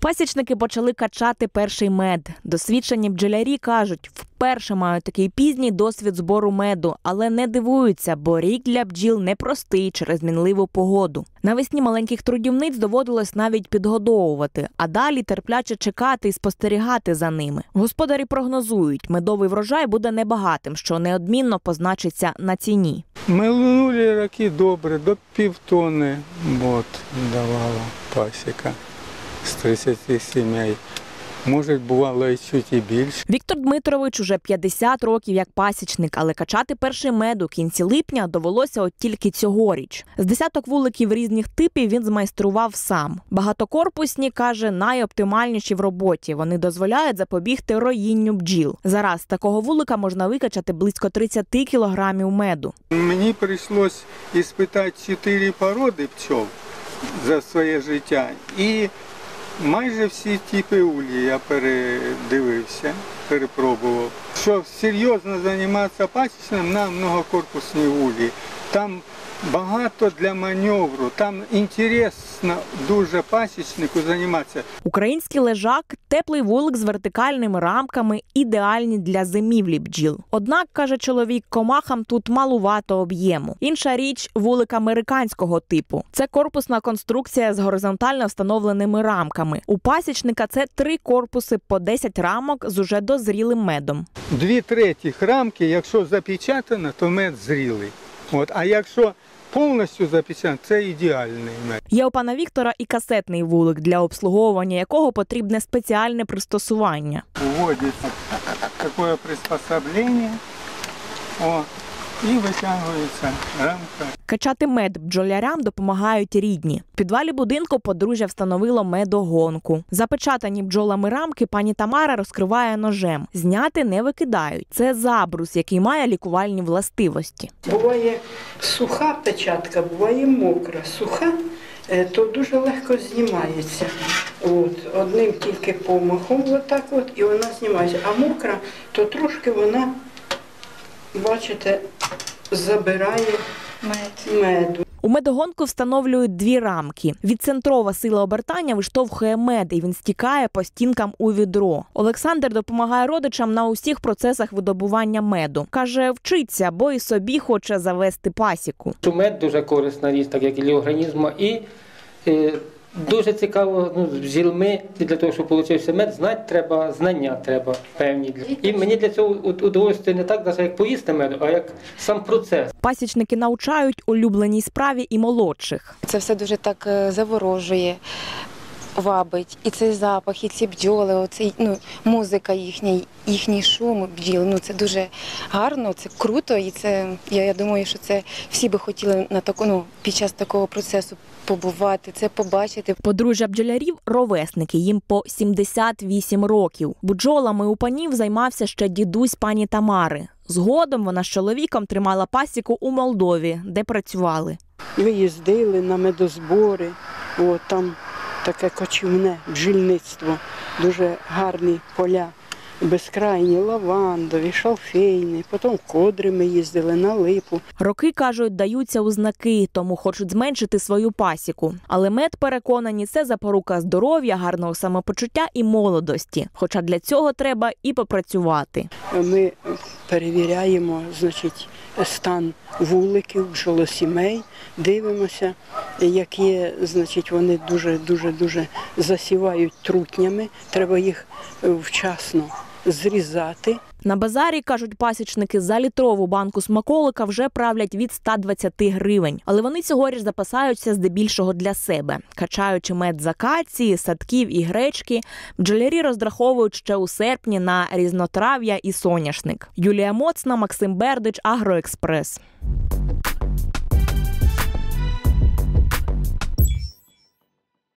Пасічники почали качати перший мед. Досвідчені бджолярі кажуть, вперше мають такий пізній досвід збору меду, але не дивуються, бо рік для бджіл непростий через мінливу погоду. Навесні маленьких трудівниць доводилось навіть підгодовувати, а далі терпляче чекати і спостерігати за ними. Господарі прогнозують, медовий врожай буде небагатим, що неодмінно позначиться на ціні. Минулі роки добре, до півтони от, давала пасіка з 30 сімей. Може, бувало і чуть і більше. Віктор Дмитрович уже 50 років як пасічник, але качати перший мед у кінці липня довелося от тільки цьогоріч. З десяток вуликів різних типів він змайстрував сам. Багатокорпусні каже, найоптимальніші в роботі. Вони дозволяють запобігти роїнню бджіл. Зараз такого вулика можна викачати близько 30 кілограмів меду. Мені прийшлось іспитати чотири породи пчол за своє життя. І майже всі типи ульї я передивився, перепробував. Щоб серйозно займатися пасічним на многокорпусні ульї, там багато для маневру, там інтересно дуже пасічнику займатися. Український лежак теплий вулик з вертикальними рамками, ідеальні для зимівлі бджіл. Однак, каже чоловік, комахам тут малувато об'єму. Інша річ вулик американського типу. Це корпусна конструкція з горизонтально встановленими рамками. У пасічника це три корпуси по 10 рамок з уже дозрілим медом. Дві третіх рамки, якщо запечатано, то мед зрілий. От, а якщо повністю запечатано, це ідеальний мед. Є у пана Віктора і касетний вулик, для обслуговування якого потрібне спеціальне пристосування. Вводиться таке приспособлення, о, і витягується рамка. Качати мед бджолярям допомагають рідні. В підвалі будинку подружжя встановило медогонку. Запечатані бджолами рамки пані Тамара розкриває ножем. Зняти не викидають. Це забрус, який має лікувальні властивості. Буває суха печатка, буває мокра. Суха, е, то дуже легко знімається. От, одним тільки помахом, отак от, і вона знімається. А мокра, то трошки вона, бачите, забирає меду. У медогонку встановлюють дві рамки. Відцентрова сила обертання виштовхує мед, і він стікає по стінкам у відро. Олександр допомагає родичам на усіх процесах видобування меду. каже, вчиться, бо і собі хоче завести пасіку. Мед дуже корисна річ, так як і для організму. І е, дуже цікаво ну, з бджілми, і для того, щоб получився мед, знати треба, знання треба певні. І мені для цього уд- удовольствие не так, навіть як поїсти меду, а як сам процес. Пасічники навчають улюбленій справі і молодших. Це все дуже так е, заворожує, вабить. І цей запах, і ці бджоли, оцей, ну, музика їхня, їхній шум бджіл. Ну, це дуже гарно, це круто. І це, я, я думаю, що це всі би хотіли на таку, ну, під час такого процесу побувати, це побачити. Подружжя бджолярів ровесники, їм по 78 років. Бджолами у панів займався ще дідусь пані Тамари. Згодом вона з чоловіком тримала пасіку у Молдові, де працювали. Ми їздили на медозбори, от, там таке кочівне бджільництво, дуже гарні поля. Безкрайні, лавандові, шалфейні, потім кодри ми їздили на липу. Роки кажуть, даються у знаки, тому хочуть зменшити свою пасіку. Але мед переконані, це запорука здоров'я, гарного самопочуття і молодості. Хоча для цього треба і попрацювати. Ми перевіряємо значить, стан вуликів, бджолосімей, дивимося, які значить, вони дуже дуже дуже засівають трутнями. Треба їх е, вчасно зрізати. На базарі кажуть пасічники, за літрову банку смаколика вже правлять від 120 гривень, але вони цьогоріч запасаються здебільшого для себе, качаючи мед з акації, садків і гречки. Бджолярі розраховують ще у серпні на різнотрав'я і соняшник. Юлія Моцна, Максим Бердич, Агроекспрес.